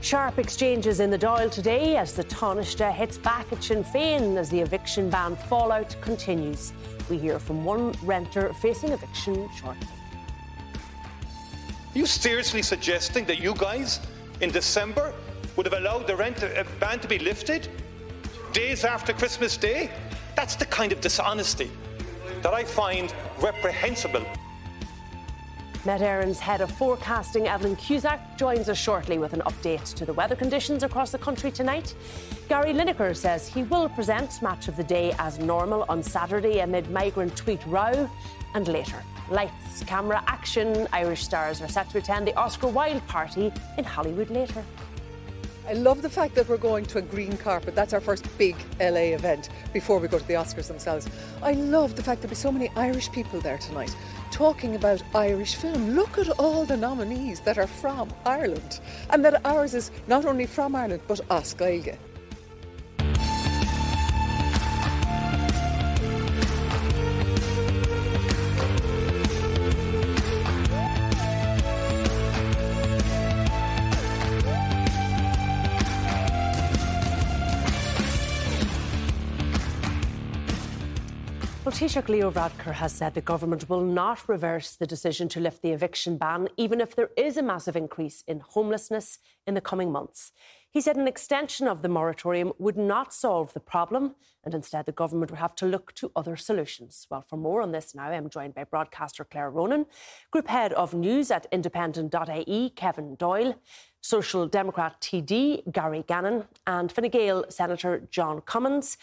Sharp exchanges in the Dáil today as the Taoiseach hits back at Sinn Féin as the eviction ban fallout continues. We hear from one renter facing eviction shortly. Are you seriously suggesting that you guys in December would have allowed the rent uh, ban to be lifted days after Christmas Day? That's the kind of dishonesty that I find reprehensible. Met Éireann's head of forecasting, Evelyn Cusack, joins us shortly with an update to the weather conditions across the country tonight. Gary Lineker says he will present Match of the Day as normal on Saturday amid migrant tweet row. And later, lights, camera, action. Irish stars are set to attend the Oscar Wilde party in Hollywood later. I love the fact that we're going to a green carpet. That's our first big LA event before we go to the Oscars themselves. I love the fact there'll be so many Irish people there tonight talking about Irish film. Look at all the nominees that are from Ireland and that ours is not only from Ireland but As Taoiseach Leo Varadkar has said the government will not reverse the decision to lift the eviction ban, even if there is a massive increase in homelessness in the coming months. He said an extension of the moratorium would not solve the problem, and instead the government would have to look to other solutions. Well, for more on this now, I'm joined by broadcaster Claire Ronan, Group Head of News at Independent.ie, Kevin Doyle, Social Democrat TD Gary Gannon, and Fine Gael Senator John Cummins.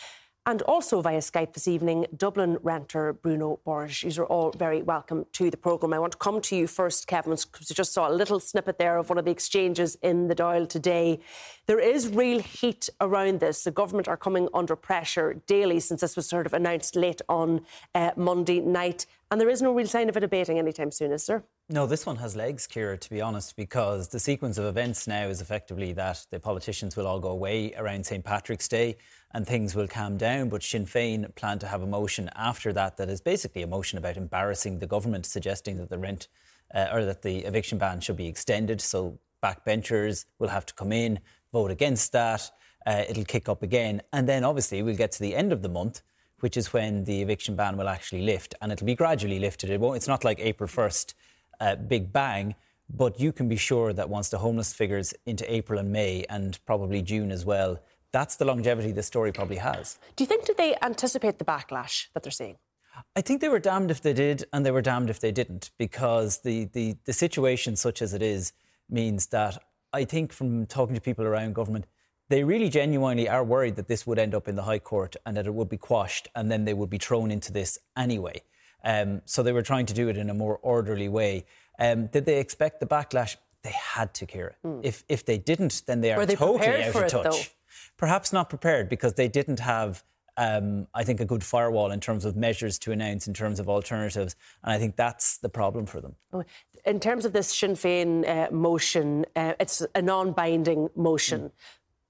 And also via Skype this evening, Dublin renter Bruno Borge. You are all very welcome to the programme. I want to come to you first, Kevin, because you just saw a little snippet there of one of the exchanges in the Dáil today. There is real heat around this. The government are coming under pressure daily since this was sort of announced late on uh, Monday night. And there is no real sign of it abating anytime soon, is there? No, this one has legs, Ciara, to be honest, because the sequence of events now is effectively that the politicians will all go away around St. Patrick's Day and things will calm down. But Sinn Féin plan to have a motion after that that is basically a motion about embarrassing the government, suggesting that the rent uh, or that the eviction ban should be extended. So backbenchers will have to come in, vote against that. Uh, it'll kick up again. And then obviously we'll get to the end of the month which is when the eviction ban will actually lift. And it'll be gradually lifted. It won't, it's not like April 1st uh, big bang. But you can be sure that once the homeless figures into April and May and probably June as well, that's the longevity the story probably has. Do you think did they anticipate the backlash that they're seeing? I think they were damned if they did, and they were damned if they didn't, because the, the, the situation, such as it is, means that I think from talking to people around government, they really genuinely are worried that this would end up in the High Court and that it would be quashed, and then they would be thrown into this anyway. Um, so they were trying to do it in a more orderly way. Um, did they expect the backlash? They had to, Ciara. Mm. If if they didn't, then they are they totally out of touch. It, Perhaps not prepared because they didn't have. Um, I think a good firewall in terms of measures to announce in terms of alternatives, and I think that's the problem for them. In terms of this Sinn Féin uh, motion, uh, it's a non-binding motion, mm.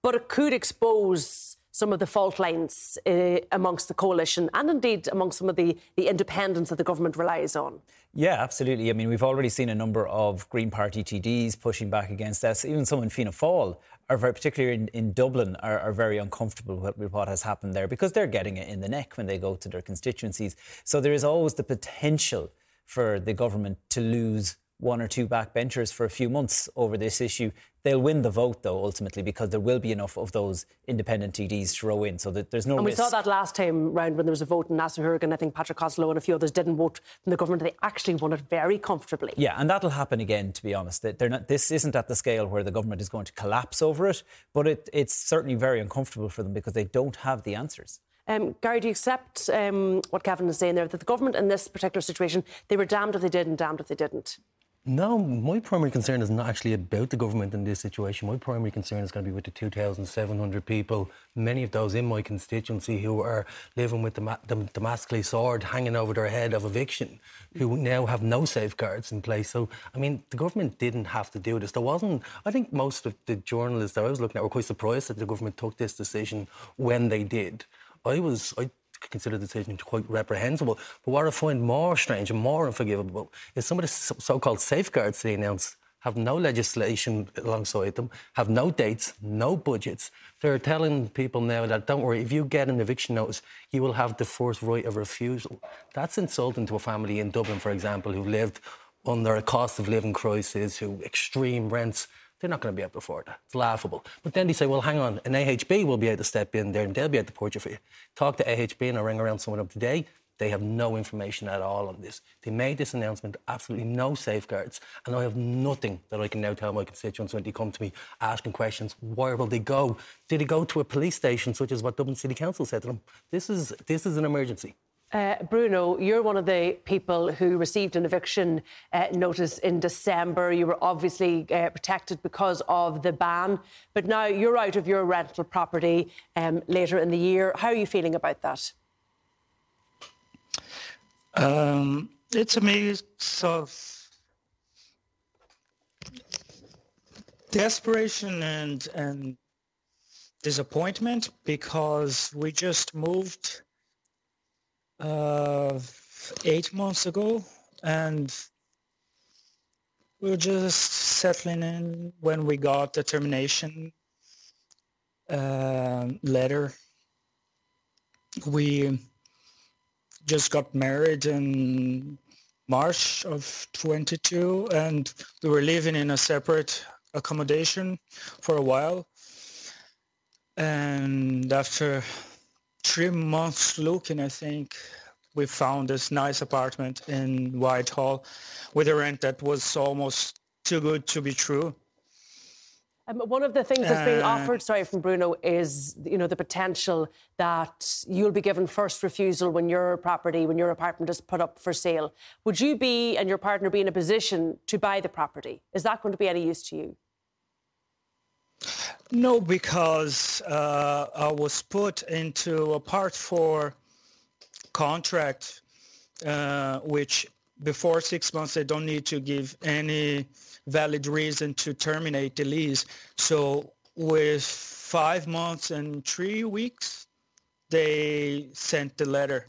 but it could expose some of the fault lines uh, amongst the coalition and indeed amongst some of the, the independents that the government relies on. Yeah, absolutely. I mean, we've already seen a number of Green Party TDs pushing back against this. Even some in Fianna Fáil are very, particularly in, in Dublin, are, are, very uncomfortable with, with what has happened there because they're getting it in the neck when they go to their constituencies. So there is always the potential for the government to lose one or two backbenchers for a few months over this issue. They'll win the vote, though, ultimately, because there will be enough of those independent TDs to row in. So that there's no And risk. we saw that last time round when there was a vote in Neasa Hourigan. I think Patrick Costello and a few others didn't vote from the government. They actually won it very comfortably. Yeah, and that'll happen again, to be honest. Not, this isn't at the scale where the government is going to collapse over it, but it, it's certainly very uncomfortable for them because they don't have the answers. Um, Gary, do you accept um, what Kevin is saying there, that the government in this particular situation, they were damned if they did and damned if they didn't? No, my primary concern is not actually about the government in this situation. My primary concern is going to be with the 2,700 people, many of those in my constituency who are living with the, the Damocles sword hanging over their head of eviction, who now have no safeguards in place. So, I mean, the government didn't have to do this. There wasn't, I think most of the journalists that I was looking at were quite surprised that the government took this decision when they did. I was, I consider the decision quite reprehensible. But what I find more strange and more unforgivable is some of the so-called safeguards they announced have no legislation alongside them, have no dates, no budgets. They're telling people now that don't worry, if you get an eviction notice, you will have the first right of refusal. That's insulting to a family in Dublin, for example, who lived under a cost of living crisis, who extreme rents they're not going to be able to afford that. It's laughable. But then they say, well, hang on, an AHB will be able to step in there and they'll be able to purchase for you. Talk to AHB and I ring around someone up today. They have no information at all on this. They made this announcement, absolutely no safeguards, and I have nothing that I can now tell my constituents when they come to me asking questions. Where will they go? Did they go to a police station, such as what Dublin City Council said to them? This is this is an emergency. Uh, Bruno, you're one of the people who received an eviction uh, notice in December. You were obviously uh, protected because of the ban, but now you're out of your rental property um, later in the year. How are you feeling about that? Um, it's a mix of desperation and and disappointment because we just moved uh, eight months ago, and we were just settling in when we got the termination uh, letter. We just got married in March of 22, and we were living in a separate accommodation for a while. And after three months looking, I think we found this nice apartment in Whitehall with a rent that was almost too good to be true. Um, one of the things that's being uh, offered, sorry, from Bruno, is you know the potential that you'll be given first refusal when your property, when your apartment is put up for sale. Would you be and your partner be in a position to buy the property? Is that going to be any use to you? No, because uh, I was put into a part four contract, uh, which before six months they don't need to give any valid reason to terminate the lease. So with five months and three weeks, they sent the letter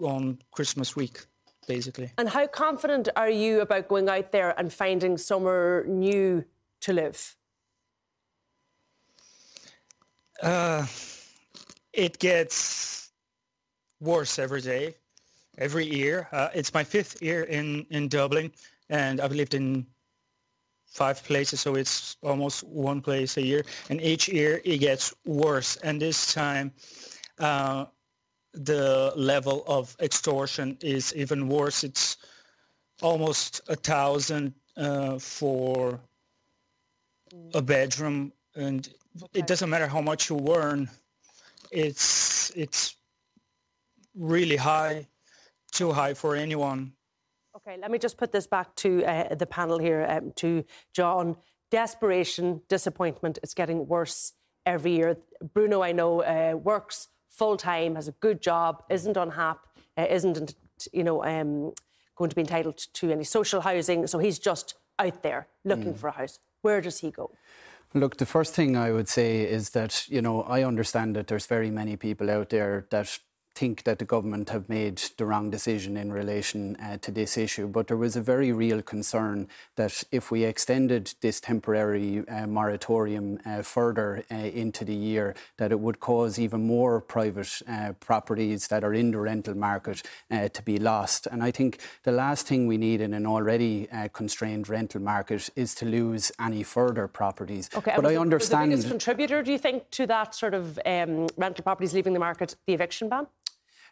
on Christmas week, basically. And how confident are you about going out there and finding somewhere new to live? Uh, it gets worse every day, every year. Uh, it's my fifth year in, in Dublin, and I've lived in five places, so it's almost one place a year. And each year it gets worse. And this time, uh, the level of extortion is even worse. It's almost a thousand uh, for a bedroom, and it doesn't matter how much you earn. It's it's really high, too high for anyone. Okay, let me just put this back to uh, the panel here, um, to John. Desperation, disappointment. It's getting worse every year. Bruno, I know, uh, works full time, has a good job, isn't unhappy, uh, isn't you know um, going to be entitled to any social housing. So he's just out there looking mm. for a house. Where does he go? Look, the first thing I would say is that, you know, I understand that there's very many people out there that think that the government have made the wrong decision in relation uh, to this issue, but there was a very real concern that if we extended this temporary uh, moratorium uh, further uh, into the year, that it would cause even more private uh, properties that are in the rental market uh, to be lost. And I think the last thing we need in an already constrained rental market is to lose any further properties. Okay, but I the, understand. the biggest contributor, do you think, to that sort of um, rental properties leaving the market, the eviction ban?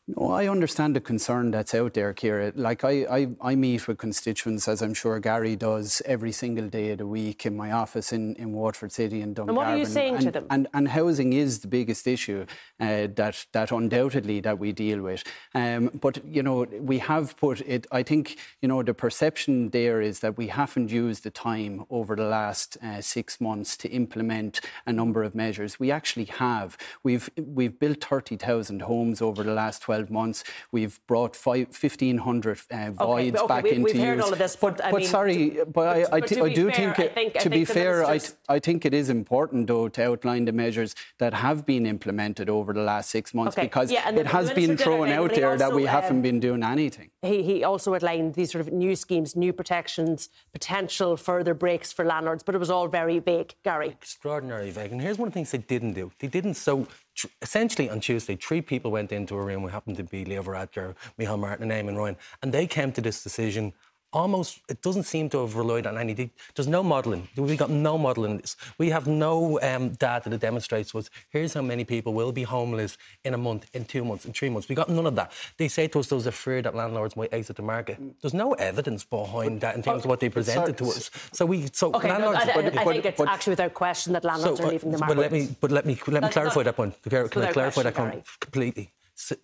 No, I understand the concern that's out there, Ciara. Like I, I, I meet with constituents, as I'm sure Gary does, every single day of the week in my office in, in Waterford City and Dungarvan. And what are you saying and, to them? And, and housing is the biggest issue uh, that that undoubtedly that we deal with. Um, but you know, we have put it. I think you know the perception there is that we haven't used the time over the last uh, six months to implement a number of measures. We actually have. We've we've built thirty thousand homes over the last twelve 12 months. We've brought 1,500 uh, voids okay, back we, into we've use. heard all of this, but, but, mean, sorry, to, but, I, I, but I do fair, think, think, to I be think fair, I, ministers... I think it is important though to outline the measures that have been implemented over the last six months okay. because yeah, it has been thrown out there also, that we haven't um, been doing anything. He, he also outlined these sort of new schemes, new protections, potential further breaks for landlords, but it was all very vague. Gary. Extraordinarily vague. And here's one of the things they didn't do. They didn't so tr- essentially on Tuesday, three people went into a room. We happened to be Leo Varadkar, Micheál Martin, and Eamon Ryan, and they came to this decision almost it doesn't seem to have relied on anything. There's no modelling. We've got no modelling in this. We have no um, data that demonstrates to us here's how many people will be homeless in a month, in two months, in three months. We got none of that. They say to us there's a fear that landlords might exit the market. There's no evidence behind that in terms of what they presented to us. So we so okay, landlords. No, I, but, I, but, think it's but, actually without question that landlords so, are leaving the market. but let me but let me let me That's clarify not- that point. Can I without clarify that point completely?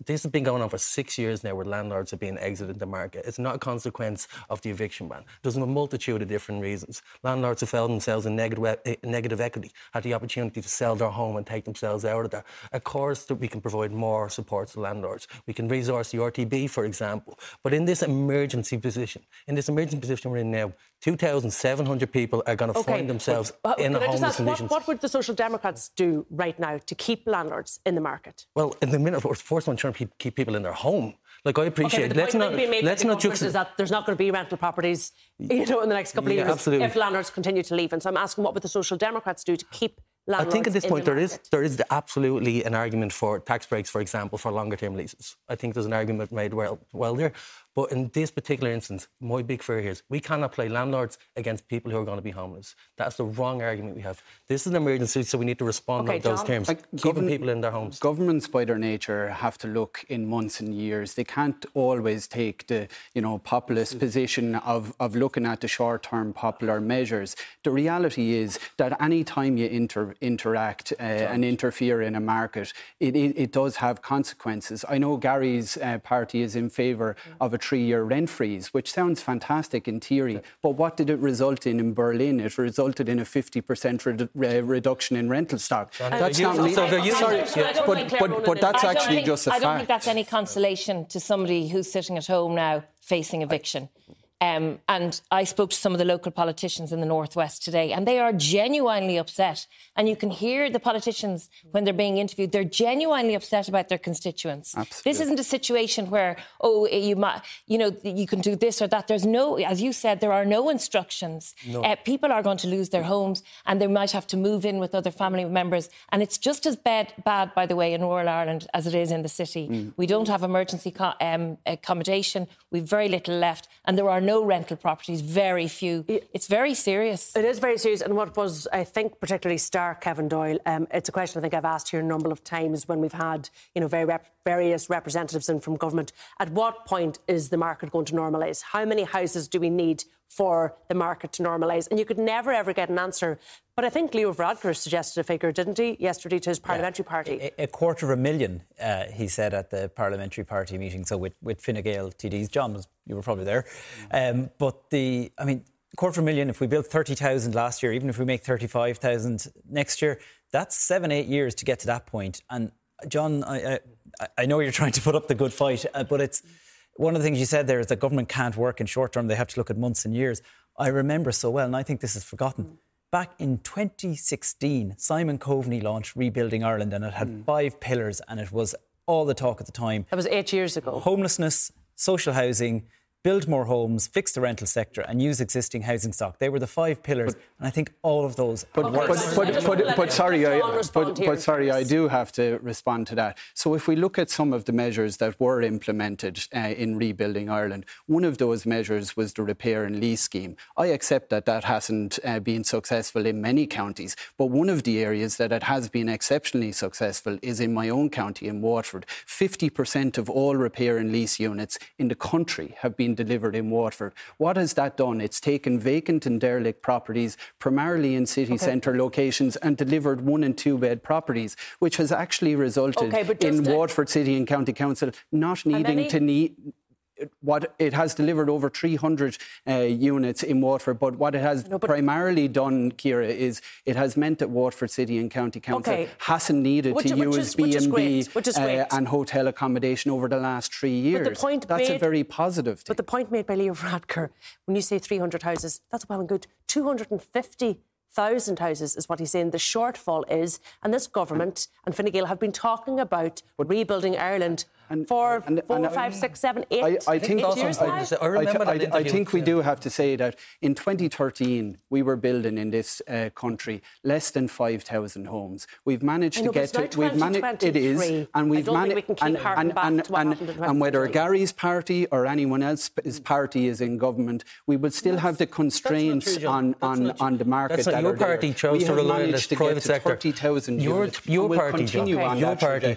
This has been going on for six years now where landlords are being exited the market. It's not a consequence of the eviction ban. There's a multitude of different reasons. Landlords have found themselves in negative, e- eh, equity, had the opportunity to sell their home and take themselves out of there. Of course, that we can provide more support to landlords. We can resource the RTB, for example. But in this emergency position, in this emergency position we're in now, 2,700 people are going to Okay, find themselves but, in a could I just homeless ask, what, what would the Social Democrats do right now to keep landlords in the market? Well, in the minute, we're forced on trying to keep- people in their home. Like I appreciate. Okay, let's not let's not is that there's not going to be rental properties, you know, in the next couple of years absolutely. if landlords continue to leave. And so I'm asking, what would the Social Democrats do to keep landlords. I think at this point the there is there is absolutely an argument for tax breaks, for example, for longer term leases. I think there's an argument made well well there. But in this particular instance, my big fear here is we cannot play landlords against people who are going to be homeless. That's the wrong argument we have. This is an emergency, so we need to respond Okay, on those John? terms, Like, keeping govern- people in their homes. Governments, by their nature, have to look in months and years. They can't always take the, you know, populist position of, of looking at the short-term popular measures. The reality is that any time you inter, interact uh, and interfere in a market, it, it, it does have consequences. I know Gary's uh, party is in favour of a three-year rent freeze, which sounds fantastic in theory, but what did it result in in Berlin? It resulted in a 50% redu- re- reduction in rental stock. Uh, that's you- not so le- they're sorry, I don't but, think Claire but, Ronan but that's I don't actually think, just a I don't fact. think that's any consolation to somebody who's sitting at home now facing eviction. Um, and I spoke to some of the local politicians in the Northwest today, and they are genuinely upset. And you can hear the politicians when they're being interviewed, they're genuinely upset about their constituents. Absolutely. This isn't a situation where, oh, you might, you know, you can do this or that. There's no, as you said, there are no instructions. Uh, people are going to lose their homes and they might have to move in with other family members. And it's just as bad, bad by the way, in rural Ireland as it is in the city. Mm. We don't have emergency co- um, accommodation. We've very little left. And there are no rental properties, very few. It's very serious. It is very serious, and what was, I think, particularly stark, Kevin Doyle. Um, it's a question I think I've asked here a number of times when we've had, you know, very rep- various representatives in from government. At what point is the market going to normalise? How many houses do we need for the market to normalise? And you could never ever get an answer. But I think Leo Varadkar suggested a figure, didn't he, yesterday to his parliamentary party? A, a quarter of a million, uh, he said at the parliamentary party meeting. So with, with Fine Gael TDs, John was you were probably there. Um, but the, I mean, quarter of a million. If we built thirty thousand last year, even if we make thirty-five thousand next year, that's seven, eight years to get to that point. And John, I, I, I know you're trying to put up the good fight, uh, but it's one of the things you said there is that government can't work in short term; they have to look at months and years. I remember so well, and I think this is forgotten. Back in 2016, Simon Coveney launched Rebuilding Ireland, and it had hmm. five pillars, and it was all the talk at the time That was eight years ago. homelessness, social housing, build more homes, fix the rental sector, and use existing housing stock. They were the five pillars, but, and I think all of those. But but, but, but, but, sorry, I, but, but sorry, I do have to respond to that. So if we look at some of the measures that were implemented uh, in rebuilding Ireland, one of those measures was the repair and lease scheme. I accept that that hasn't uh, been successful in many counties, but one of the areas that it has been exceptionally successful is in my own county in Waterford. 50% of all repair and lease units in the country have been delivered in Waterford. What has that done? It's taken vacant and derelict properties, primarily in city okay. centre locations, and delivered one and two bed properties, which has actually resulted okay, in Waterford City and County Council not needing to need what it has delivered over 300 uh, units in Waterford, but what it has no, primarily done, Ciara, is it has meant that Waterford City and County Council okay. hasn't needed which, to which use B&B uh, and hotel accommodation over the last three years. But the point that's made, a very positive thing. But the point made by Leo Varadkar, when you say 300 houses, that's well and good. 250 thousand houses is what he's saying the shortfall is. And this government and Fine Gael have been talking about rebuilding Ireland and, for and, four, and, five, six, seven, eight, I, I think eight years I, I, remember I, I, think we do have to say that in 2013 we were building in this uh, country less than 5,000 homes. We've managed know, to get to we've managed it is and we've managed and and, and, and, and whether Gary's party or anyone else's party is in government, we will still have the constraints true, on on, on the market that your party there. chose we to rely on the private sector. 30,000 your, your party, continue on your party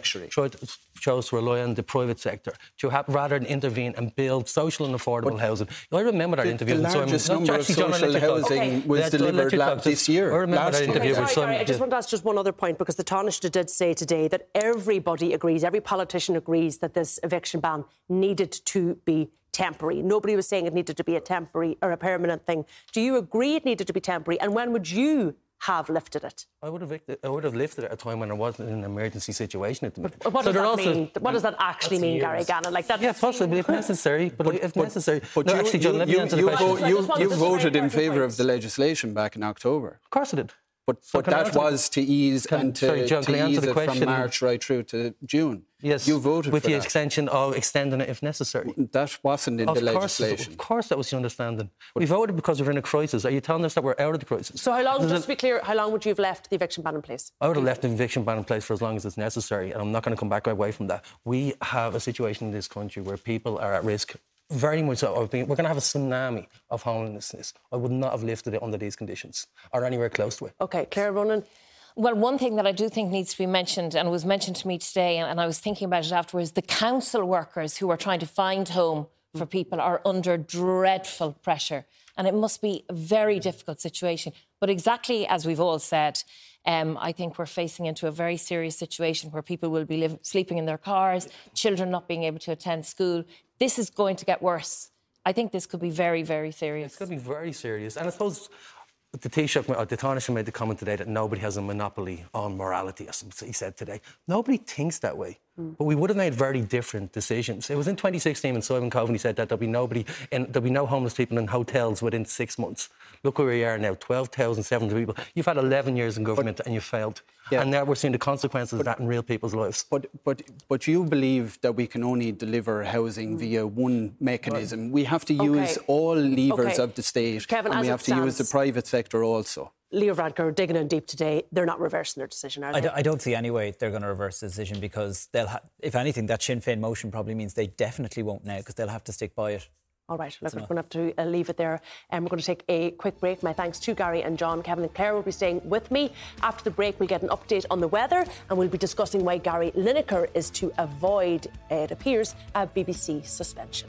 chose to rely on the private sector to have, rather than intervene and build social and affordable but housing. I remember that the, interview the with Simon. Number of social housing okay. was delivered last, this year. I remember that interview okay, with Simon. I just want to ask just one other point because the Taoiseach did say today that everybody agrees, every politician agrees that this eviction ban needed to be temporary. Nobody was saying it needed to be a temporary or a permanent thing. Do you agree it needed to be temporary? And when would you have lifted it? I would have, I would have lifted it at a time when there wasn't in an emergency situation at the minute. But what, so does, that also, mean? what does that actually mean, years. Gary Gannon? Like that? Yeah, possibly if necessary. But, but if but, necessary. But no, you, actually, John, you, let me you, answer the question. You, you voted in favour of the legislation back in October. Of course I did. But, so but that was to ease can, and to, sorry, John, to ease it from March right through to June. Yes, you voted with the that. extension of extending it if necessary. That wasn't in of the course, legislation. Of course, that was the understanding. But we voted because we're in a crisis. Are you telling us that we're out of the crisis? So how long? There's just a, to be clear, how long would you have left the eviction ban in place? I would have left the eviction ban in place for as long as it's necessary, and I'm not going to come back away from that. We have a situation in this country where people are at risk very much so. We're going to have a tsunami of homelessness. I would not have lifted it under these conditions or anywhere close to it. OK, Claire Ronan. Well, one thing that I do think needs to be mentioned, and was mentioned to me today, and I was thinking about it afterwards, the council workers who are trying to find home for people are under dreadful pressure. And it must be a very difficult situation. But exactly as we've all said, um, I think we're facing into a very serious situation where people will be live, sleeping in their cars, children not being able to attend school. This is going to get worse. I think this could be very, very serious. It's going to be very serious. And I suppose the Taoiseach, uh, the Taoiseach made the comment today that nobody has a monopoly on morality, as he said today. Nobody thinks that way. Mm. But we would have made very different decisions. It was in 2016 when Simon Coveney said that there'll be nobody, in, there'll be no homeless people in hotels within six months. Look where we are now, 12,700 people. You've had 11 years in government but, and you failed. Yeah. And now we're seeing the consequences but, of that in real people's lives. But, but, but you believe that we can only deliver housing mm. via one mechanism. Right. We have to use okay. all levers okay. of the state Kevin, and we have to stands, use the private sector also. Leo Varadkar digging in deep today. They're not reversing their decision, are they? I don't, I don't see any way they're going to reverse the decision because they'll, ha- if anything, that Sinn Féin motion probably means they definitely won't now because they'll have to stick by it. All right, look, we're going to have to uh, leave it there. And um, we're going to take a quick break. My thanks to Gary and John. Kevin and Claire will be staying with me. After the break, we'll get an update on the weather and we'll be discussing why Gary Lineker is to avoid, it appears, a BBC suspension.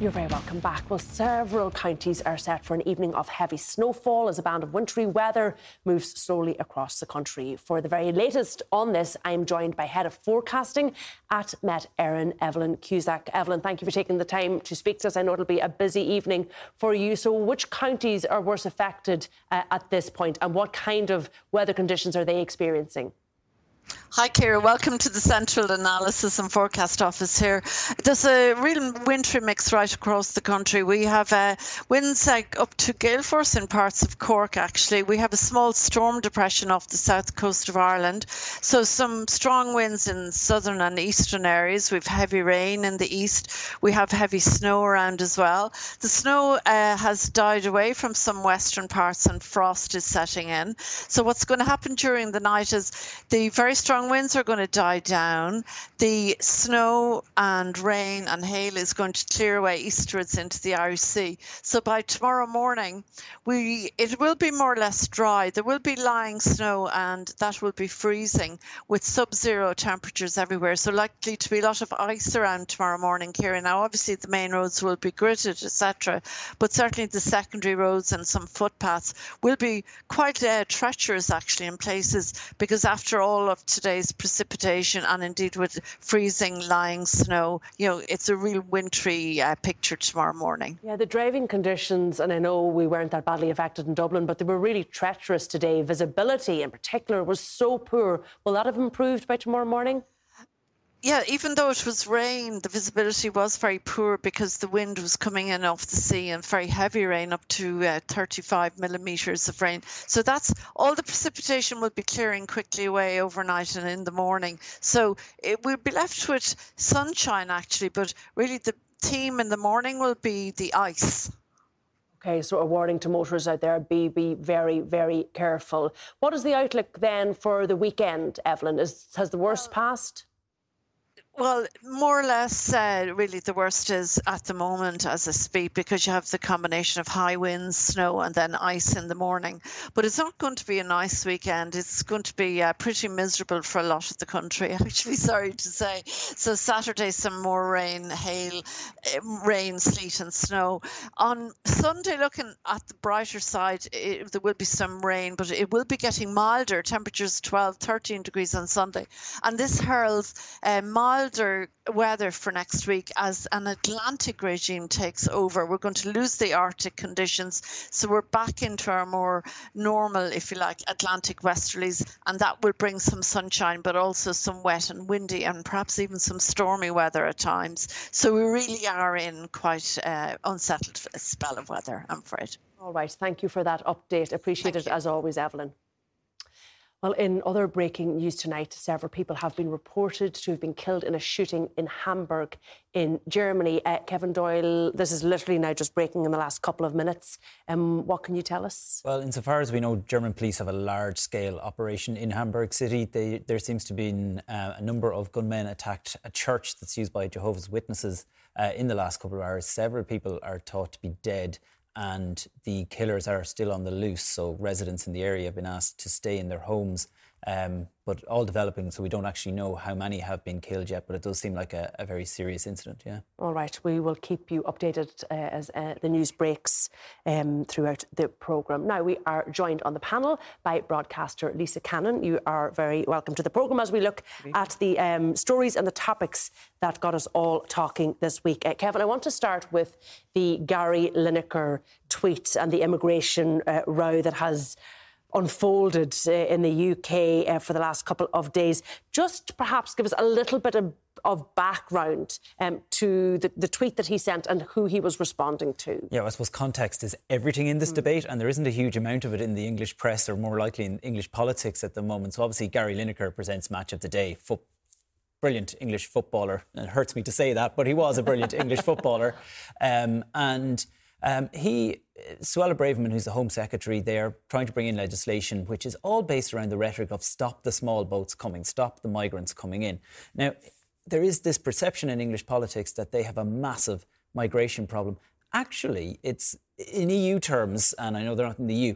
You're very welcome back. Well, several counties are set for an evening of heavy snowfall as a band of wintry weather moves slowly across the country. For the very latest on this, I am joined by Head of Forecasting at Met Éireann, Evelyn Cusack. Evelyn, thank you for taking the time to speak to us. I know it'll be a busy evening for you. So, which counties are worst affected uh, at this point, and what kind of weather conditions are they experiencing? Hi, Ciara. Welcome to the Central Analysis and Forecast Office here. There's a real wintry mix right across the country. We have uh, winds uh, up to gale force in parts of Cork, actually. We have a small storm depression off the south coast of Ireland. So, some strong winds in southern and eastern areas. We've heavy rain in the east. We have heavy snow around as well. The snow uh, has died away from some western parts and frost is setting in. So, what's going to happen during the night is the very strong winds are going to die down. The snow and rain and hail is going to clear away eastwards into the Irish Sea. So by tomorrow morning, we it will be more or less dry. There will be lying snow and that will be freezing with sub-zero temperatures everywhere. So likely to be a lot of ice around tomorrow morning, Kieran. Now obviously the main roads will be gritted, etc. But certainly the secondary roads and some footpaths will be quite uh, treacherous actually in places because after all of today's precipitation and indeed with freezing, lying snow, you know, it's a real wintry uh, picture tomorrow morning. Yeah, the driving conditions, and I know we weren't that badly affected in Dublin, but they were really treacherous today. Visibility in particular was so poor. Will that have improved by tomorrow morning? Yeah, even though it was rain, the visibility was very poor because the wind was coming in off the sea and very heavy rain, up to uh, 35 millimetres of rain. So that's all the precipitation will be clearing quickly away overnight and in the morning. So it will be left with sunshine actually, but really the theme in the morning will be the ice. Okay, so a warning to motorists out there: be be very very careful. What is the outlook then for the weekend, Evelyn? Is has the worst passed? Well, more or less, uh, really, the worst is at the moment as I speak because you have the combination of high winds, snow, and then ice in the morning. But it's not going to be a nice weekend. It's going to be uh, pretty miserable for a lot of the country, actually, sorry to say. So, Saturday, some more rain, hail, um, rain, sleet, and snow. On Sunday, looking at the brighter side, it, there will be some rain, but it will be getting milder. Temperatures 12, 13 degrees on Sunday. And this hurls uh, mild milder weather for next week as an Atlantic regime takes over. We're going to lose the Arctic conditions, so we're back into our more normal, if you like, Atlantic westerlies, and that will bring some sunshine, but also some wet and windy, and perhaps even some stormy weather at times. So we really are in quite uh, unsettled spell of weather, I'm afraid. All right, thank you for that update. Appreciate Thank it you. as always, Evelyn. Well, in other breaking news tonight, several people have been reported to have been killed in a shooting in Hamburg in Germany. Uh, Kevin Doyle, this is literally now just breaking in the last couple of minutes. Um, what can you tell us? Well, insofar as we know, German police have a large scale operation in Hamburg City. They, there seems to be uh, a number of gunmen attacked a church that's used by Jehovah's Witnesses uh, in the last couple of hours. Several people are thought to be dead and the killers are still on the loose. So residents in the area have been asked to stay in their homes um, but all developing, so we don't actually know how many have been killed yet. But it does seem like a, a very serious incident. Yeah. All right, we will keep you updated uh, as uh, the news breaks um, throughout the programme. Now we are joined on the panel by broadcaster Lisa Cannon. You are very welcome to the programme as we look at the um, stories and the topics that got us all talking this week. Uh, Kevin, I want to start with the Gary Lineker tweet and the immigration uh, row that has unfolded uh, in the UK uh, for the last couple of days. Just perhaps give us a little bit of, of background um, to the, the, tweet that he sent and who he was responding to. Yeah, I suppose context is everything in this mm. debate, and there isn't a huge amount of it in the English press or more likely in English politics at the moment. So obviously, Gary Lineker presents Match of the Day. Fo- brilliant English footballer. And it hurts me to say that, but he was a brilliant English footballer. Um, and Um, he, Suella Braverman, who's the Home Secretary, they're trying to bring in legislation which is all based around the rhetoric of stop the small boats coming, stop the migrants coming in. Now, there is this perception in English politics that they have a massive migration problem. Actually, it's in EU terms, and I know they're not in the EU,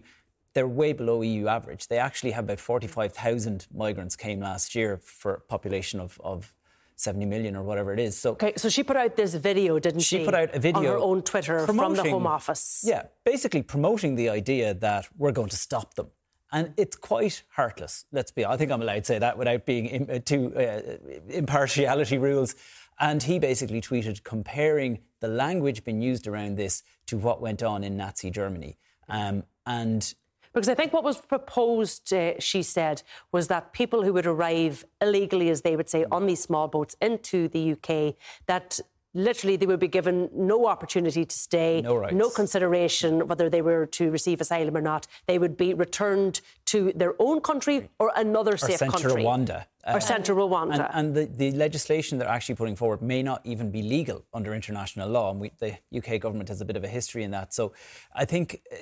they're way below EU average. They actually have about 45,000 migrants came last year for a population of, of 70 million or whatever it is. So, okay, so she put out this video, didn't she? She put out a video on her own Twitter from the Home Office. Yeah, basically promoting the idea that we're going to stop them. And it's quite heartless. Let's be. I think I'm allowed to say that without being in, uh, to uh, impartiality rules. And he basically tweeted comparing the language being used around this to what went on in Nazi Germany. Um, and because I think what was proposed, uh, she said, was that people who would arrive illegally, as they would say, on these small boats into the UK, that literally they would be given no opportunity to stay, no, no, consideration whether they were to receive asylum or not. They would be returned to their own country or another or safe country. Rwanda. Or uh, sent to Rwanda. And, and the, the, legislation they're actually putting forward may not even be legal under international law. And we, the UK government has a bit of a history in that. So I think uh,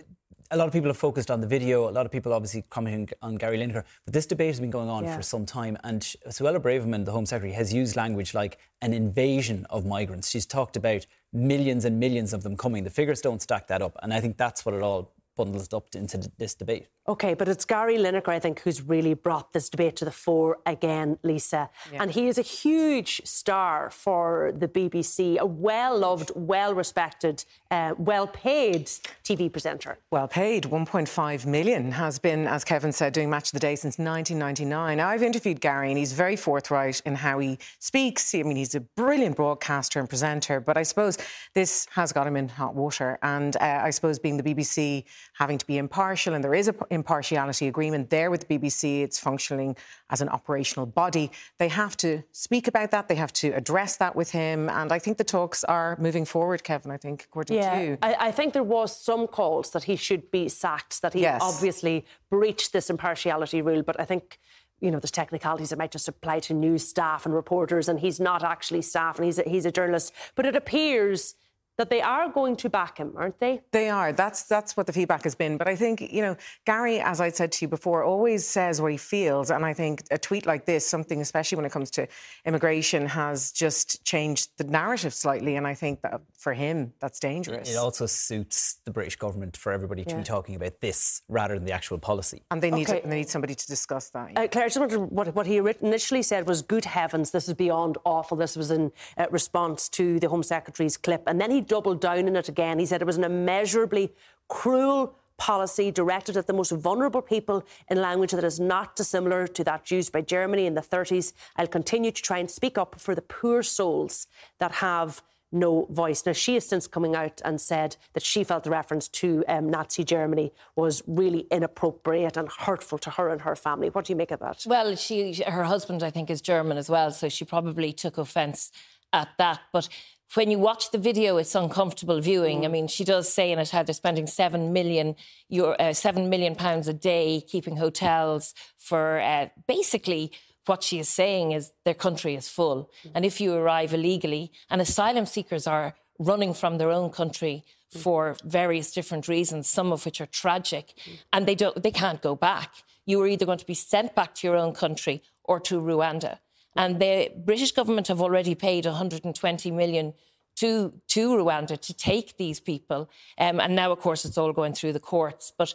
a lot of people have focused on the video. A lot of people obviously commenting on Gary Lineker. But this debate has been going on yeah. for some time. And Suella Braverman, the Home Secretary, has used language like an invasion of migrants. She's talked about millions and millions of them coming. The figures don't stack that up. And I think that's what it all bundles up into this debate. Okay, but it's Gary Lineker, I think, who's really brought this debate to the fore again, Lisa. Yeah. And he is a huge star for the BBC, a well loved, well respected, uh, well paid TV presenter. Well paid. 1.5 million has been, as Kevin said, doing Match of the Day since 1999. I've interviewed Gary and he's very forthright in how he speaks. I mean, he's a brilliant broadcaster and presenter, but I suppose this has got him in hot water. And uh, I suppose being the BBC having to be impartial, and there is a impartiality agreement there with the BBC. It's functioning as an operational body. They have to speak about that. They have to address that with him. And I think the talks are moving forward, Kevin, I think, according yeah, to you. I, I think there was some calls that he should be sacked, that he yes. obviously breached this impartiality rule. But I think you know, there's technicalities that might just apply to news staff and reporters, and he's not actually staff, and he's a, he's a journalist. But it appears that they are going to back him, aren't they? They are. That's that's what the feedback has been. But I think you know Gary, as I said to you before, always says what he feels, and I think a tweet like this, something especially when it comes to immigration, has just changed the narrative slightly. And I think that for him, that's dangerous. It also suits the British government for everybody to yeah. be talking about this rather than the actual policy. And they need okay. to, they need somebody to discuss that. Yeah. Uh, Claire, I just wondered what what he initially said was, "Good heavens, this is beyond awful." This was in uh, response to the Home Secretary's clip, and then he doubled down on it again. He said it was an immeasurably cruel policy directed at the most vulnerable people in language that is not dissimilar to that used by Germany in the 30s. I'll continue to try and speak up for the poor souls that have no voice. Now, she has since coming out and said that she felt the reference to um, Nazi Germany was really inappropriate and hurtful to her and her family. What do you make of that? Well, she, her husband, I think, is German as well, so she probably took offence at that. But when you watch the video, it's uncomfortable viewing. Mm. I mean, she does say in it how they're spending seven million euro, uh, seven million pounds a day keeping hotels for uh, basically what she is saying is their country is full, mm. and if you arrive illegally, and asylum seekers are running from their own country mm. for various different reasons, some of which are tragic, mm. and they don't, they can't go back. You are either going to be sent back to your own country or to Rwanda. And the British government have already paid 120 million to, to Rwanda to take these people. Um, and now, of course, it's all going through the courts. But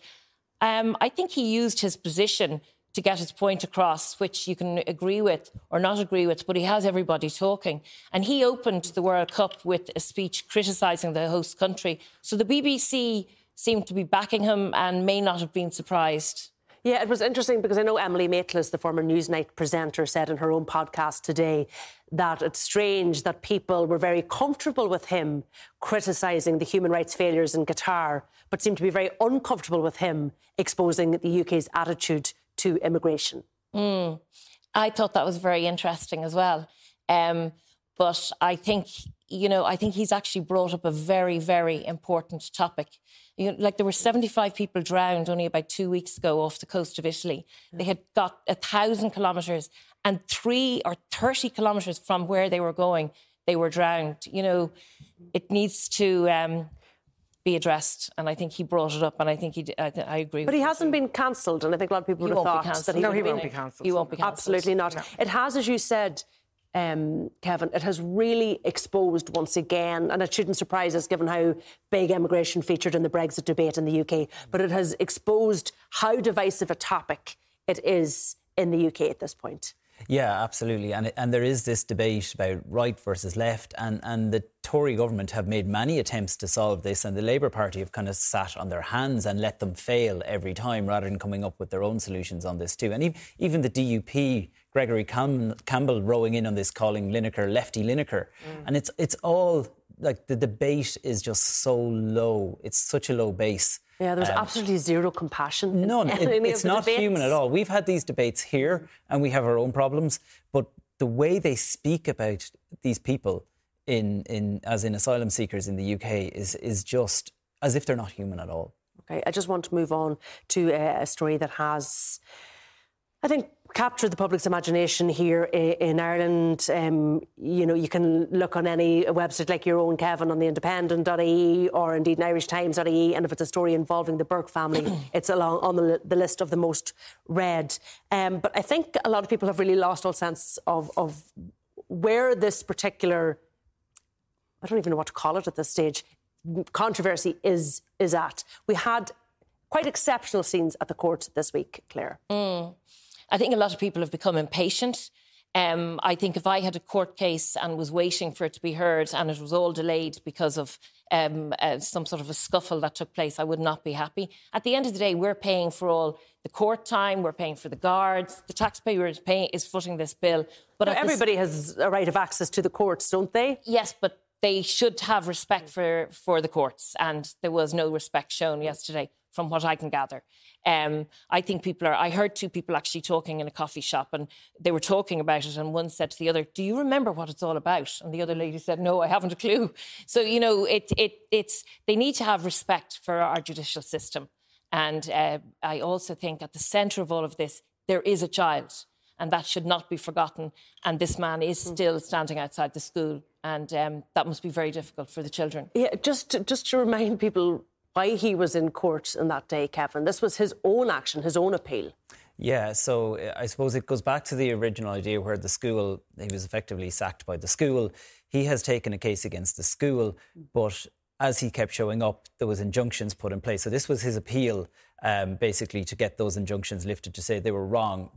um, I think he used his position to get his point across, which you can agree with or not agree with, but he has everybody talking. And he opened the World Cup with a speech criticising the host country. So the BBC seemed to be backing him and may not have been surprised. Yeah, it was interesting because I know Emily Maitlis, the former Newsnight presenter, said in her own podcast today that it's strange that people were very comfortable with him criticising the human rights failures in Qatar, but seemed to be very uncomfortable with him exposing the UK's attitude to immigration. Mm. I thought that was very interesting as well. Um, but I think, you know, I think he's actually brought up a very, very important topic. You know, like there were 75 people drowned only about two weeks ago off the coast of Italy. They had got a thousand kilometres and three or 30 kilometres from where they were going, they were drowned. You know, it needs to. Um, be addressed. And I think he brought it up, and I think he. I, I agree. But he hasn't been cancelled, and I think a lot of people he would have thought that he, no, he won't be cancelled. He won't be cancelled. Absolutely not. No. It has, as you said. Um, Kevin, it has really exposed once again, and it shouldn't surprise us given how big immigration featured in the Brexit debate in the UK, but it has exposed how divisive a topic it is in the UK at this point. Yeah, absolutely. And, and there is this debate about right versus left. And, and the Tory government have made many attempts to solve this. And the Labour Party have kind of sat on their hands and let them fail every time rather than coming up with their own solutions on this too. And even the DUP, Gregory Cam- Campbell rowing in on this, calling Lineker lefty Lineker. Mm. And it's, it's all like the debate is just so low. It's such a low base. Yeah, there's um, absolutely zero compassion. None. It, it's not debates. human at all. We've had these debates here and we have our own problems, but the way they speak about these people in, in as in asylum seekers in the UK is is just as if they're not human at all. Okay, I just want to move on to a story that has I think captured the public's imagination here in Ireland. Um, you know, you can look on any website like your own, Kevin, on the independent.ie or indeed in irishtimes.ie, and if it's a story involving the Burke family, it's along on the, the, list of the most read. Um, but I think a lot of people have really lost all sense of, of where this particular, I don't even know what to call it at this stage, controversy is is at. We had quite exceptional scenes at the court this week, Claire. Mm. I think a lot of people have become impatient. Um, I think if I had a court case and was waiting for it to be heard and it was all delayed because of um, uh, some sort of a scuffle that took place, I would not be happy. At the end of the day, we're paying for all the court time, we're paying for the guards, the taxpayer is, paying, is footing this bill. But everybody this... has a right of access to the courts, don't they? Yes, but they should have respect for, for the courts, and there was no respect shown yesterday from what I can gather. Um, I think people are. I heard two people actually talking in a coffee shop, and they were talking about it. And one said to the other, "Do you remember what it's all about?" And the other lady said, "No, I haven't a clue." So you know, it it it's they need to have respect for our judicial system. And uh, I also think at the centre of all of this, there is a child, and that should not be forgotten. And this man is hmm. still standing outside the school, and um, that must be very difficult for the children. Yeah, just just to remind people why he was in court on that day, Kevin. This was his own action, his own appeal. Yeah, so uh, I suppose it goes back to the original idea where the school, he was effectively sacked by the school. He has taken a case against the school, but as he kept showing up, there was injunctions put in place. So this was his appeal, um, basically, to get those injunctions lifted to say they were wrong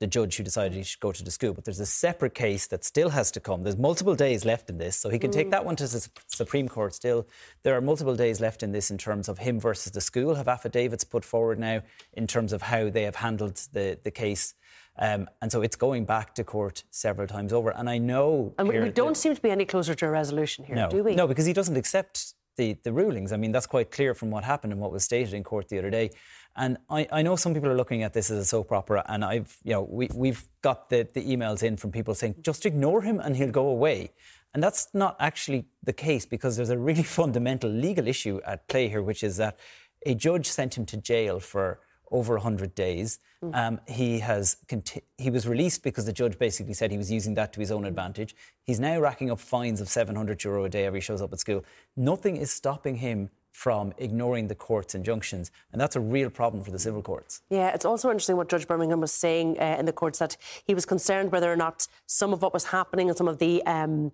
the judge who decided he should go to the school. But there's a separate case that still has to come. There's multiple days left in this, so he can mm. take that one to the Supreme Court still. There are multiple days left in this in terms of him versus the school, have affidavits put forward now in terms of how they have handled the, the case. Um, and so it's going back to court several times over. And I know. And we, we don't seem to be any closer to a resolution here, no, do we? No, because he doesn't accept the, the rulings. I mean, that's quite clear from what happened and what was stated in court the other day. And I, I know some people are looking at this as a soap opera, and I've, you know, we, we've got the, the emails in from people saying, just ignore him and he'll go away. And that's not actually the case because there's a really fundamental legal issue at play here, which is that a judge sent him to jail for over 100 days. Mm. Um, he has conti- he was released because the judge basically said he was using that to his own advantage. He's now racking up fines of 700 euro a day every shows up at school. Nothing is stopping him from ignoring the court's injunctions. And that's a real problem for the civil courts. Yeah, it's also interesting what Judge Birmingham was saying uh, in the courts that he was concerned whether or not some of what was happening and some of the um,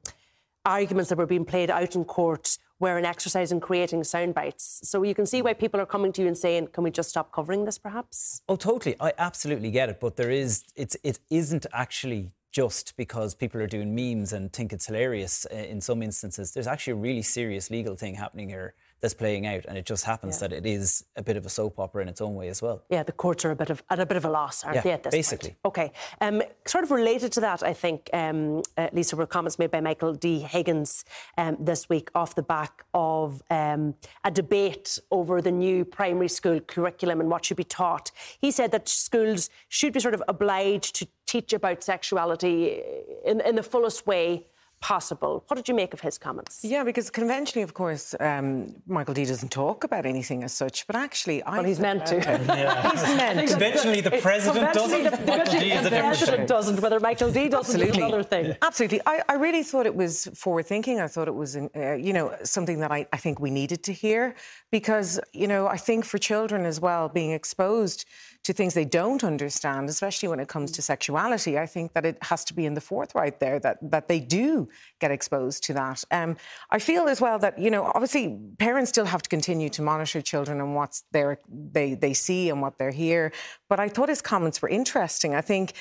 arguments that were being played out in court were an exercise in creating sound bites. So you can see why people are coming to you and saying, "Can we just stop covering this, perhaps?" Oh, totally. I absolutely get it, but there is it's it isn't actually just because people are doing memes and think it's hilarious uh, in some instances. There's actually a really serious legal thing happening here that's playing out, and it just happens yeah. that it is a bit of a soap opera in its own way as well. Yeah, the courts are a bit of at a bit of a loss, aren't yeah, they? At this basically. Point? Okay, um, sort of related to that, I think, um, uh, Lisa, were comments made by Michael D. Higgins um, this week off the back of um, a debate over the new primary school curriculum and what should be taught. He said that schools should be sort of obliged to teach about sexuality in, in the fullest way possible. What did you make of his comments? Yeah, because conventionally, of course, um, Michael D doesn't talk about anything as such, but actually, I well, he's meant to. Yeah. he's meant. Conventionally, the president doesn't. The, Michael D is a different thing. doesn't. Whether Michael D doesn't Absolutely. is another thing. Absolutely, I, I really thought it was forward thinking. I thought it was, uh, you know, something that I, I think we needed to hear because, you know, I think for children as well, being exposed to things they don't understand, especially when it comes to mm. sexuality, I think that it has to be in the forthright there that that they do get exposed to that. Um, I feel as well that you know, obviously, parents still have to continue to monitor children and what they they see and what they hear. But I thought his comments were interesting. I think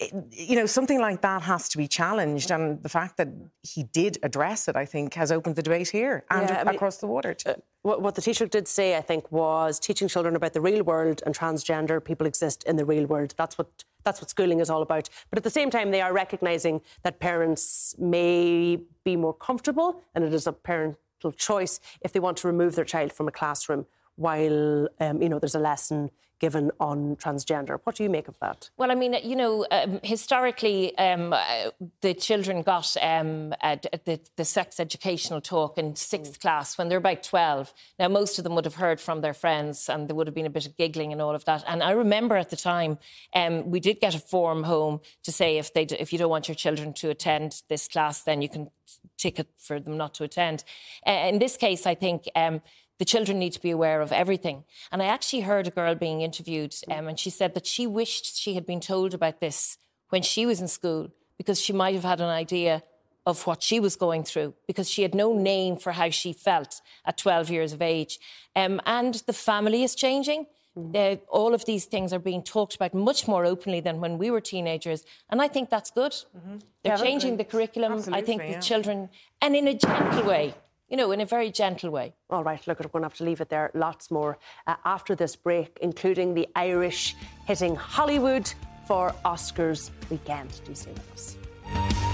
eh, eh, you know, something like that has to be challenged. And the fact that he did address it, I think, has opened the debate here and yeah, I mean, across the water. Uh, too. What, what, the Taoiseach did say, I think, was teaching children about the real world and transgender people exist in the real world. That's what that's what schooling is all about. But at the same time, they are recognising that parents may be more comfortable, and it is a parental choice if they want to remove their child from a classroom while um, you know there's a lesson given on transgender. What do you make of that? Well, I mean, you know, um, historically, um, uh, the children got um, the, the, sex educational talk in sixth class when they're about 12. Now, most of them would have heard from their friends and there would have been a bit of giggling and all of that. And I remember at the time, um, we did get a form home to say if, they, if you don't want your children to attend this class, then you can ticket for them not to attend. Uh, in this case, I think um, the children need to be aware of everything. And I actually heard a girl being interviewed, um, and she said that she wished she had been told about this when she was in school because she might have had an idea of what she was going through because she had no name for how she felt at 12 years of age. Um, and the family is changing. Mm. all of these things are being talked about much more openly than when we were teenagers. And I think that's good. Mm-hmm. They're yeah, changing the curriculum. I think yeah. the children, and in a gentle way you know, in a very gentle way. All right, look, we're going to have to leave it there. Lots more uh, after this break, including the Irish hitting Hollywood for Oscars weekend. Do stay with us.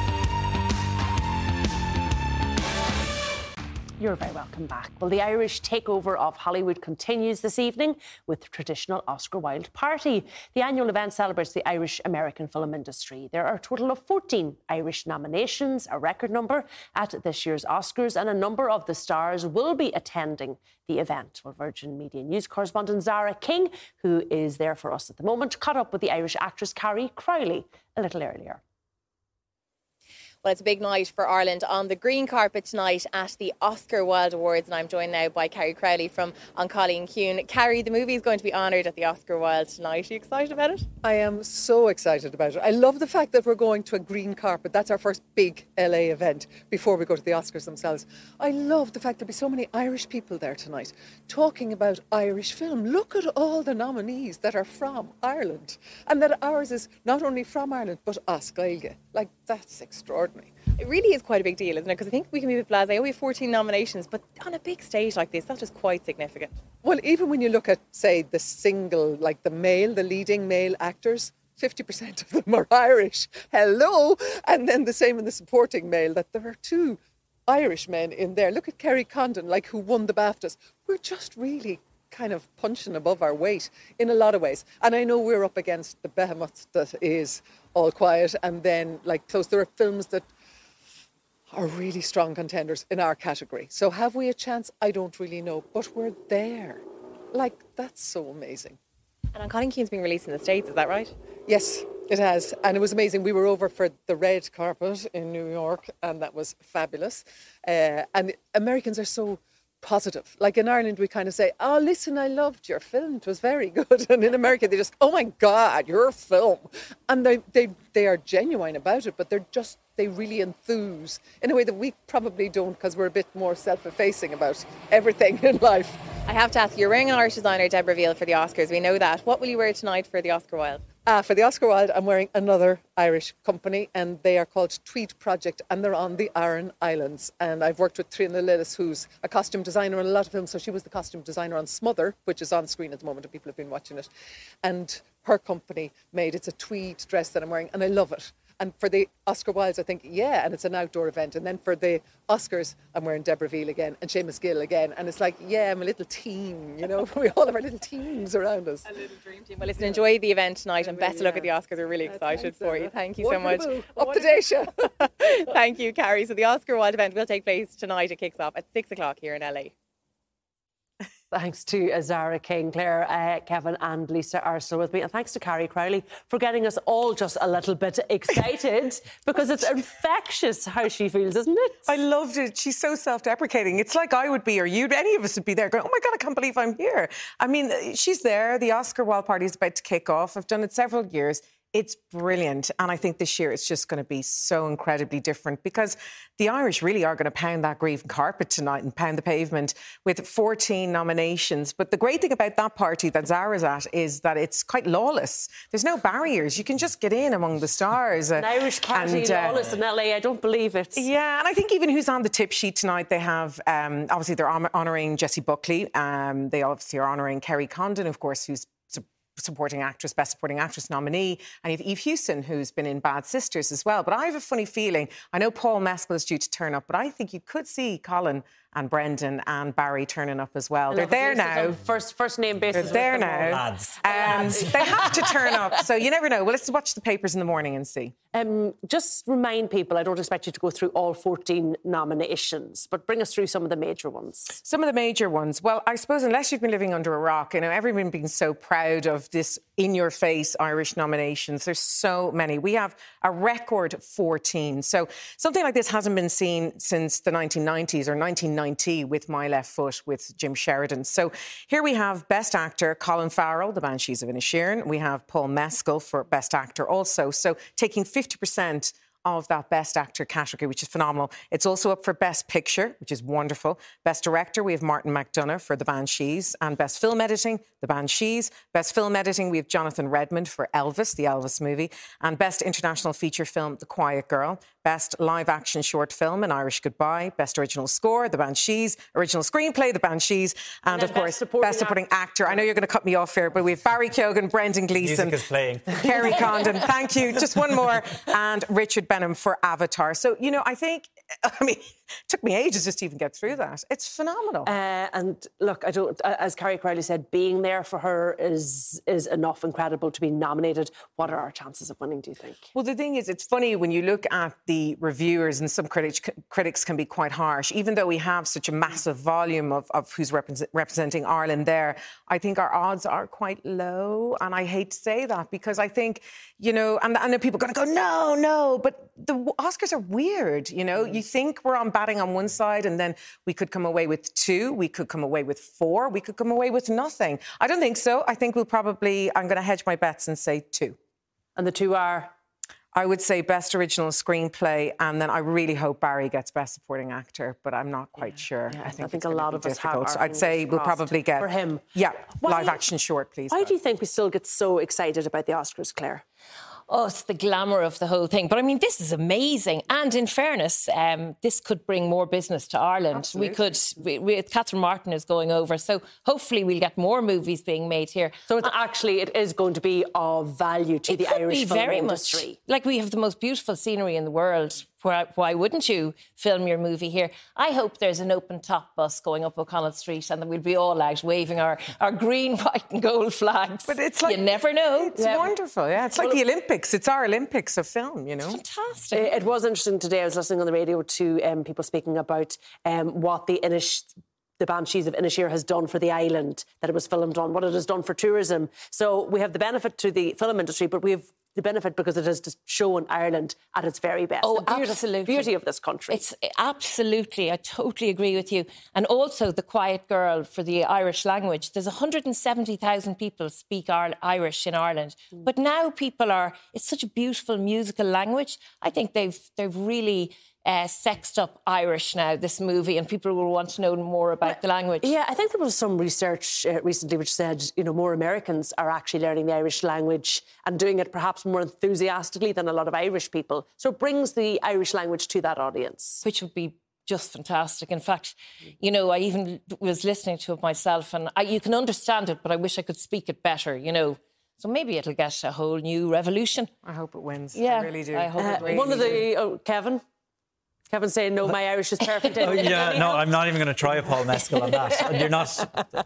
You're very welcome back. Well, the Irish takeover of Hollywood continues this evening with the traditional Oscar Wilde party. The annual event celebrates the Irish American film industry. There are a total of 14 Irish nominations, a record number at this year's Oscars, and a number of the stars will be attending the event. Well, Virgin Media News correspondent Zara King, who is there for us at the moment, caught up with the Irish actress Carrie Crowley a little earlier. Well, it's a big night for Ireland on the green carpet tonight at the Oscar Wilde Awards, and I'm joined now by Carrie Crowley from An Cailín Ciúin. Carrie, the movie is going to be honoured at the Oscar Wilde tonight. Are you excited about it? I am so excited about it. I love the fact that we're going to a green carpet. That's our first big LA event before we go to the Oscars themselves. I love the fact there'll be so many Irish people there tonight talking about Irish film. Look at all the nominees that are from Ireland, and that ours is not only from Ireland but Gaeilge. Like that's extraordinary. It really is quite a big deal, isn't it? Because I think we can be a bit blasé. Oh, we have 14 nominations, but on a big stage like this, that is quite significant. Well, even when you look at, say, the single, like the male, the leading male actors, 50% of them are Irish. Hello! And then the same in the supporting male, that there are two Irish men in there. Look at Kerry Condon, like who won the BAFTAs. We're just really kind of punching above our weight in a lot of ways. And I know we're up against the behemoth that is All Quiet, and then like close. There are films that are really strong contenders in our category. So have we a chance? I don't really know, but we're there. Like that's so amazing. And An Cailín Ciúin's being released in the States, is that right? Yes, it has. And it was amazing. We were over for the red carpet in New York, and that was fabulous. Uh, and Americans are so positive. Like in Ireland, we kind of say, "Oh, listen, I loved your film; it was very good." And in America, they just, "Oh my God, your film!" And they they they are genuine about it, but they're just they really enthuse in a way that we probably don't because we're a bit more self-effacing about everything in life. I have to ask, you're wearing an Irish designer, Deborah Veale, for the Oscars. We know that. What will you wear tonight for the Oscar Wilde? Uh, for the Oscar Wilde, I'm wearing another Irish company, and they are called Tweed Project, and they're on the Aran Islands. And I've worked with Triona Lillis, who's a costume designer in a lot of films. So she was the costume designer on Smother, which is on screen at the moment, and people have been watching it. And her company made it's a tweed dress that I'm wearing, and I love it. And for the Oscar Wildes, I think, yeah, and it's an outdoor event. And then for the Oscars, I'm wearing Deborah Veale again and Seamus Gill again. And it's like, yeah, I'm a little team, you know, we all have our little teams around us. A little dream team. Well, listen, enjoy the event tonight and best of luck at the Oscars. We're really excited for you. Thank you so much. Up to Déise. Thank you, Carrie. So the Oscar Wilde event will take place tonight. It kicks off at six o'clock here in LA. Thanks to Azara King, Claire, uh, Kevin, and Lisa are still with me. And thanks to Carrie Crowley for getting us all just a little bit excited because it's infectious how she feels, isn't it? I loved it. She's so self deprecating. It's like I would be, or you, any of us would be there going, oh my God, I can't believe I'm here. I mean, she's there. The Oscar Wilde party is about to kick off. I've done it several years. It's brilliant. And I think this year it's just going to be so incredibly different because the Irish really are going to pound that green carpet tonight and pound the pavement with 14 nominations. But the great thing about that party that Zara's at is that it's quite lawless. There's no barriers. You can just get in among the stars. An Irish party and, uh, lawless in LA. I don't believe it. Yeah. And I think even who's on the tip sheet tonight, they have um, obviously they're honouring Jessie Buckley. Um, they obviously are honouring Kerry Condon, of course, who's supporting actress, best supporting actress nominee. And you have Eve Hewson, who's been in Bad Sisters as well. But I have a funny feeling. I know Paul Mescal is due to turn up, but I think you could see Colin and Brendan and Barry turning up as well. They're there now. First, first name basis. They're there now. Lads. Um, they have to turn up. So you never know. Well, let's watch the papers in the morning and see. Um, just remind people, I don't expect you to go through all 14 nominations, but bring us through some of the major ones. Some of the major ones. Well, I suppose unless you've been living under a rock, you know, everyone being so proud of this in-your-face Irish nominations. There's so many. We have a record 14. So something like this hasn't been seen since the 1990s or 1990 with My Left Foot with Jim Sheridan. So here we have Best Actor Colin Farrell, The Banshees of Inisherin. We have Paul Mescal for Best Actor also. So taking 50% of that Best Actor category, which is phenomenal. It's also up for Best Picture, which is wonderful. Best Director, we have Martin McDonagh for The Banshees, and Best Film Editing, The Banshees. Best Film Editing, we have Jonathan Redmond for Elvis, the Elvis movie, and Best International Feature Film, The Quiet Girl. Best Live Action Short Film, An Irish Goodbye. Best Original Score, The Banshees. Original Screenplay, The Banshees, and, and of course, Supporting Best Supporting Actor. I know you're going to cut me off here, but we have Barry Keoghan, Brendan Gleeson, Music. Kerry Condon. Thank you. Just one more, and Richard Baneham for Avatar. So you know, I think, I mean it took me ages just to even get through that. It's phenomenal. Uh, and look, I don't, as Carrie Crowley said, being there for her is is enough incredible to be nominated. What are our chances of winning? Do you think? Well, the thing is, it's funny when you look at the reviewers, and some critics critics can be quite harsh. Even though we have such a massive volume of, of who's represent, representing Ireland there, I think our odds are quite low. And I hate to say that because I think, you know, and, and people are going to go, no, no, but the Oscars are weird. You know, mm. You think we're on batting on one side, and then we could come away with two, we could come away with four, we could come away with nothing. I don't think so. I think we'll probably, I'm going to hedge my bets and say two. And the two are? I would say best original screenplay, and then I really hope Barry gets best supporting actor, but I'm not quite yeah. sure. Yeah, I think, I think a lot of difficult. us have. I'd say we'll probably get for him. Yeah, why, live action short, please. Why do you think we still get so excited about the Oscars, Claire? Oh, it's the glamour of the whole thing. But I mean, this is amazing. And in fairness, um, this could bring more business to Ireland. Absolutely. We could, we, we, Catherine Martin is going over. So hopefully we'll get more movies being made here. So it's uh, actually, it is going to be of value to the Irish film very industry. Much. Like we have the most beautiful scenery in the world why, why wouldn't you film your movie here? I hope there's an open top bus going up O'Connell Street and that we'll be all out waving our, our green, white, and gold flags. But it's like you never know. It's yeah. wonderful. Yeah, it's like the Olympics. It's our Olympics of film. You know, fantastic. It, it, was interesting today. I was listening on the radio to um, people speaking about um, what the Inish the Banshees of Inisheer has done for the island that it was filmed on, what it has done for tourism. So we have the benefit to the film industry, but we have the benefit because it has just shown Ireland at its very best. Oh, the beauty, absolutely. Beauty of this country. It's absolutely. I totally agree with you. And also the Quiet Girl for the Irish language. There's 170,000 people speak Irish in Ireland, mm. but now people are. It's such a beautiful musical language. I think they've they've really uh, sexed up Irish now, this movie, and people will want to know more about the language. Yeah, I think there was some research uh, recently which said, you know, more Americans are actually learning the Irish language and doing it perhaps more enthusiastically than a lot of Irish people. So it brings the Irish language to that audience. Which would be just fantastic. In fact, you know, I even was listening to it myself, and I, you can understand it, but I wish I could speak it better. You know, So maybe it'll get a whole new revolution. I hope it wins. Yeah, I really do. I hope it Uh, really one of the oh, Kevin. Kevin saying no, my Irish is perfect. Oh, yeah, no, I'm not even going to try a Paul Mescal on that. You're not.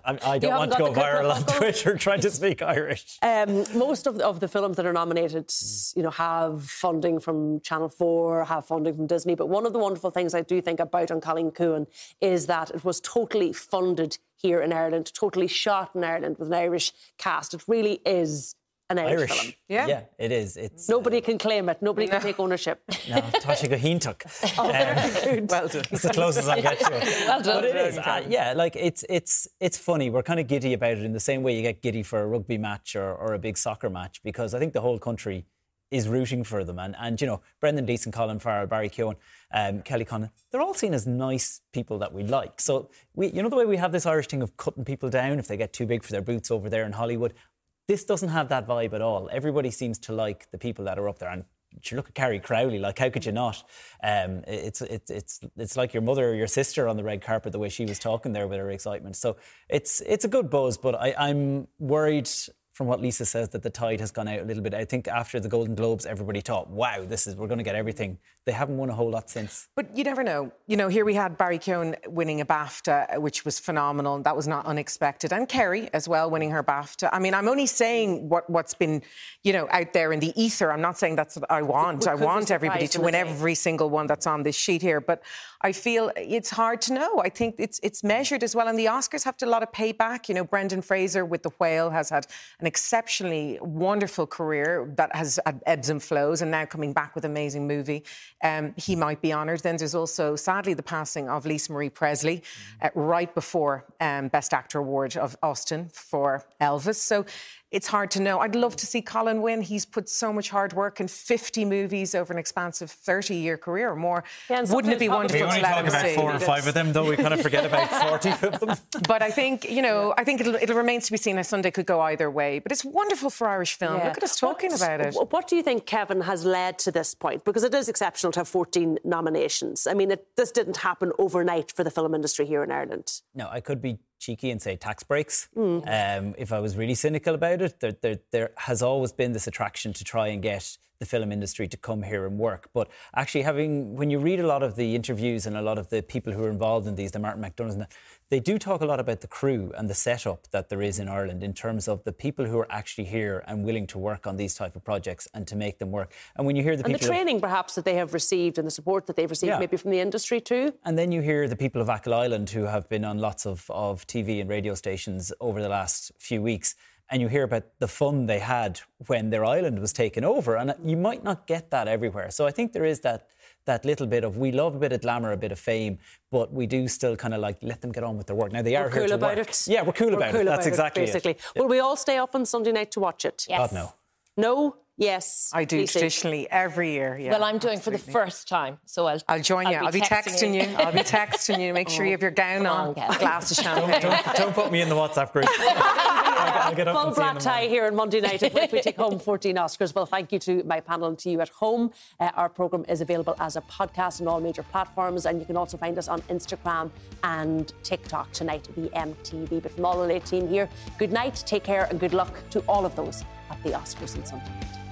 I, I don't want to go viral on Twitter trying to speak Irish. Um, most of the, of the films that are nominated, you know, have funding from Channel Four, have funding from Disney. But one of the wonderful things I do think about An Cailín Ciúin is that it was totally funded here in Ireland, totally shot in Ireland with an Irish cast. It really is an Irish, Irish. film. Yeah, it is. It's Nobody can claim it. Nobody can take ownership. no, Tá sé go hiontach. Oh, very good. Well done. It's the closest I get to it. Well done. But it is, uh, yeah, like it's it's it's funny. We're kind of giddy about it in the same way you get giddy for a rugby match or, or a big soccer match because I think the whole country is rooting for them. And and you know, Brendan Gleeson, Colin Farrell, Barry Keoghan, um, Kelly Conn, they're all seen as nice people that we like. So we, you know, the way we have this Irish thing of cutting people down if they get too big for their boots over there in Hollywood. This doesn't have that vibe at all. Everybody seems to like the people that are up there. And look at Carrie Crowley, like how could you not? Um, it's it's it's it's like your mother or your sister on the red carpet, the way she was talking there with her excitement. So it's it's a good buzz, but I, I'm worried from what Lisa says that the tide has gone out a little bit. I think after the Golden Globes, everybody thought, "Wow, this is we're going to get everything." They haven't won a whole lot since. But you never know. You know, here we had Barry Keoghan winning a BAFTA, which was phenomenal. That was not unexpected. And Kerry as well winning her BAFTA. I mean, I'm only saying what, what's been, you know, out there in the ether. I'm not saying that's what I want. We I want everybody to win every single one that's on this sheet here. But I feel it's hard to know. I think it's it's measured as well. And the Oscars have to a lot of payback. You know, Brendan Fraser with The Whale has had an exceptionally wonderful career that has had ebbs and flows and now coming back with an amazing movie. Um, he might be honoured. Then there's also, sadly, the passing of Lisa Marie Presley uh, right before um, Best Actor Award of Austin for Elvis. So it's hard to know. I'd love to see Colin win. He's put so much hard work in 50 movies over an expansive 30 year career or more. and Wouldn't it be wonderful We only to let talk him about see? four or five of them, though. We kind of forget about forty of them. But I think, you know, I think it'll, it'll remain to be seen. A Sunday could go either way. But it's wonderful for Irish film. Yeah. Look at us talking What- about it. What do you think, Kevin, has led to this point? Because it is exceptional to have 14 nominations. I mean, it, this didn't happen overnight for the film industry here in Ireland. No, I could be cheeky and say tax breaks. Mm. Um, if I was really cynical about it, there, there, there has always been this attraction to try and get the film industry to come here and work. But actually, having when you read a lot of the interviews and a lot of the people who are involved in these, the Martin McDonagh, and that, they do talk a lot about the crew and the setup that there is in Ireland in terms of the people who are actually here and willing to work on these type of projects and to make them work. And when you hear the And the people of- training, perhaps, that they have received and the support that they've received, Yeah. maybe from the industry too. And then you hear the people of Achill Island who have been on lots of, of TV and radio stations over the last few weeks. And you hear about the fun they had when their island was taken over. And you might not get that everywhere. So I think there is that that little bit of we love a bit of glamour, a bit of fame, but we do still kind of like let them get on with their work. Now they are We're here cool to about work. it. Yeah, we're cool about it. That's exactly basically. it. Will we all stay up on Sunday night to watch it? Yes. God no. No? Yes. I do Lisa? traditionally every year. Yeah, well, I'm doing for the first time, so I'll. I'll join you. I'll be texting you. I'll be texting you. Make sure you have your gown on, on, glass of champagne. Don't, don't put me in the WhatsApp group. I'll, I'll get up Full and see you in brat the morning. tie here on Monday night if, if we take home 14 Oscars. Well, thank you to my panel and to you at home. Uh, our programme is available as a podcast on all major platforms, and you can also find us on Instagram and TikTok tonight, the MTV. But from all the late team here, good night, take care, and good luck to all of those at the Oscars on Sunday night.